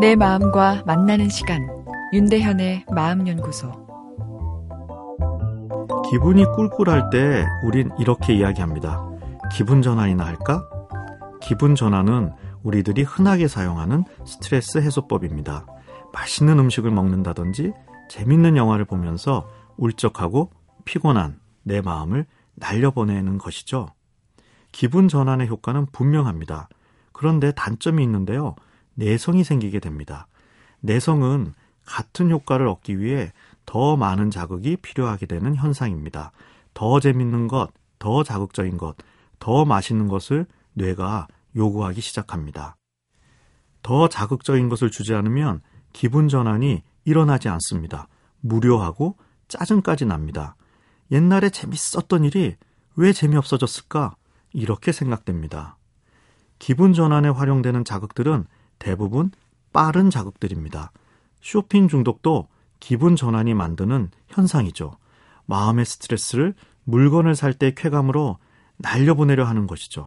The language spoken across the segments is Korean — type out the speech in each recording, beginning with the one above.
내 마음과 만나는 시간 윤대현의 마음연구소 기분이 꿀꿀할 때 우린 이렇게 이야기합니다. 기분 전환이나 할까? 기분 전환은 우리들이 흔하게 사용하는 스트레스 해소법입니다. 맛있는 음식을 먹는다든지 재밌는 영화를 보면서 울적하고 피곤한 내 마음을 날려보내는 것이죠. 기분 전환의 효과는 분명합니다. 그런데 단점이 있는데요. 내성이 생기게 됩니다. 내성은 같은 효과를 얻기 위해 더 많은 자극이 필요하게 되는 현상입니다. 더 재밌는 것, 더 자극적인 것, 더 맛있는 것을 뇌가 요구하기 시작합니다. 더 자극적인 것을 주지 않으면 기분 전환이 일어나지 않습니다. 무료하고 짜증까지 납니다. 옛날에 재밌었던 일이 왜 재미없어졌을까? 이렇게 생각됩니다. 기분 전환에 활용되는 자극들은 대부분 빠른 자극들입니다. 쇼핑 중독도 기분 전환이 만드는 현상이죠. 마음의 스트레스를 물건을 살 때 쾌감으로 날려보내려 하는 것이죠.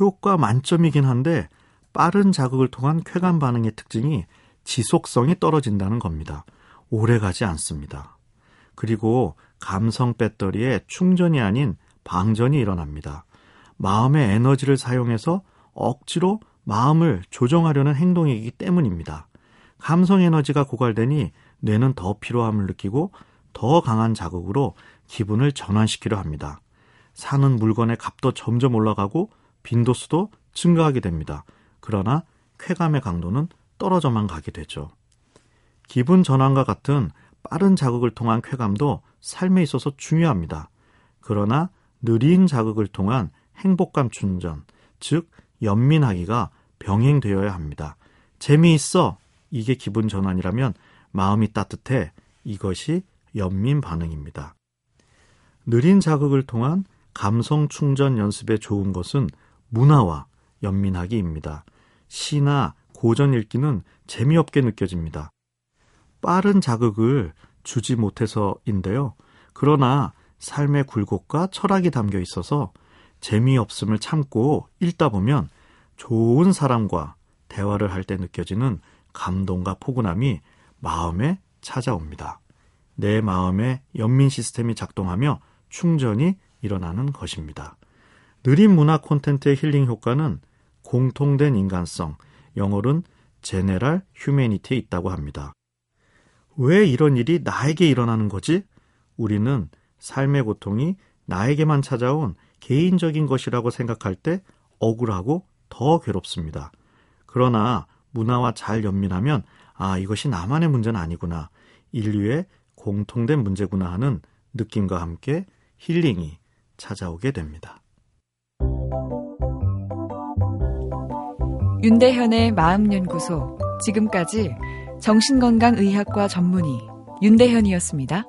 효과 만점이긴 한데 빠른 자극을 통한 쾌감 반응의 특징이 지속성이 떨어진다는 겁니다. 오래 가지 않습니다. 그리고 감성 배터리에 충전이 아닌 방전이 일어납니다. 마음의 에너지를 사용해서 억지로 마음을 조정하려는 행동이기 때문입니다. 감성 에너지가 고갈되니 뇌는 더 피로함을 느끼고 더 강한 자극으로 기분을 전환시키려 합니다. 사는 물건의 값도 점점 올라가고 빈도수도 증가하게 됩니다. 그러나 쾌감의 강도는 떨어져만 가게 되죠. 기분 전환과 같은 빠른 자극을 통한 쾌감도 삶에 있어서 중요합니다. 그러나 느린 자극을 통한 행복감 충전, 즉 연민하기가 병행되어야 합니다. 재미있어 이게 기분 전환이라면 마음이 따뜻해 이것이 연민 반응입니다. 느린 자극을 통한 감성 충전 연습에 좋은 것은 문화와 연민하기입니다. 시나 고전 읽기는 재미없게 느껴집니다. 빠른 자극을 주지 못해서인데요. 그러나 삶의 굴곡과 철학이 담겨 있어서 재미없음을 참고 읽다 보면 좋은 사람과 대화를 할 때 느껴지는 감동과 포근함이 마음에 찾아옵니다. 내 마음의 연민 시스템이 작동하며 충전이 일어나는 것입니다. 느린 문화 콘텐츠의 힐링 효과는 공통된 인간성, 영어로는 제네랄 휴메니티에 있다고 합니다. 왜 이런 일이 나에게 일어나는 거지? 우리는 삶의 고통이 나에게만 찾아온 개인적인 것이라고 생각할 때 억울하고 더 괴롭습니다. 그러나 문화와 잘 연민하면 아, 이것이 나만의 문제는 아니구나. 인류의 공통된 문제구나 하는 느낌과 함께 힐링이 찾아오게 됩니다. 윤대현의 마음연구소. 지금까지 정신건강의학과 전문의 윤대현이었습니다.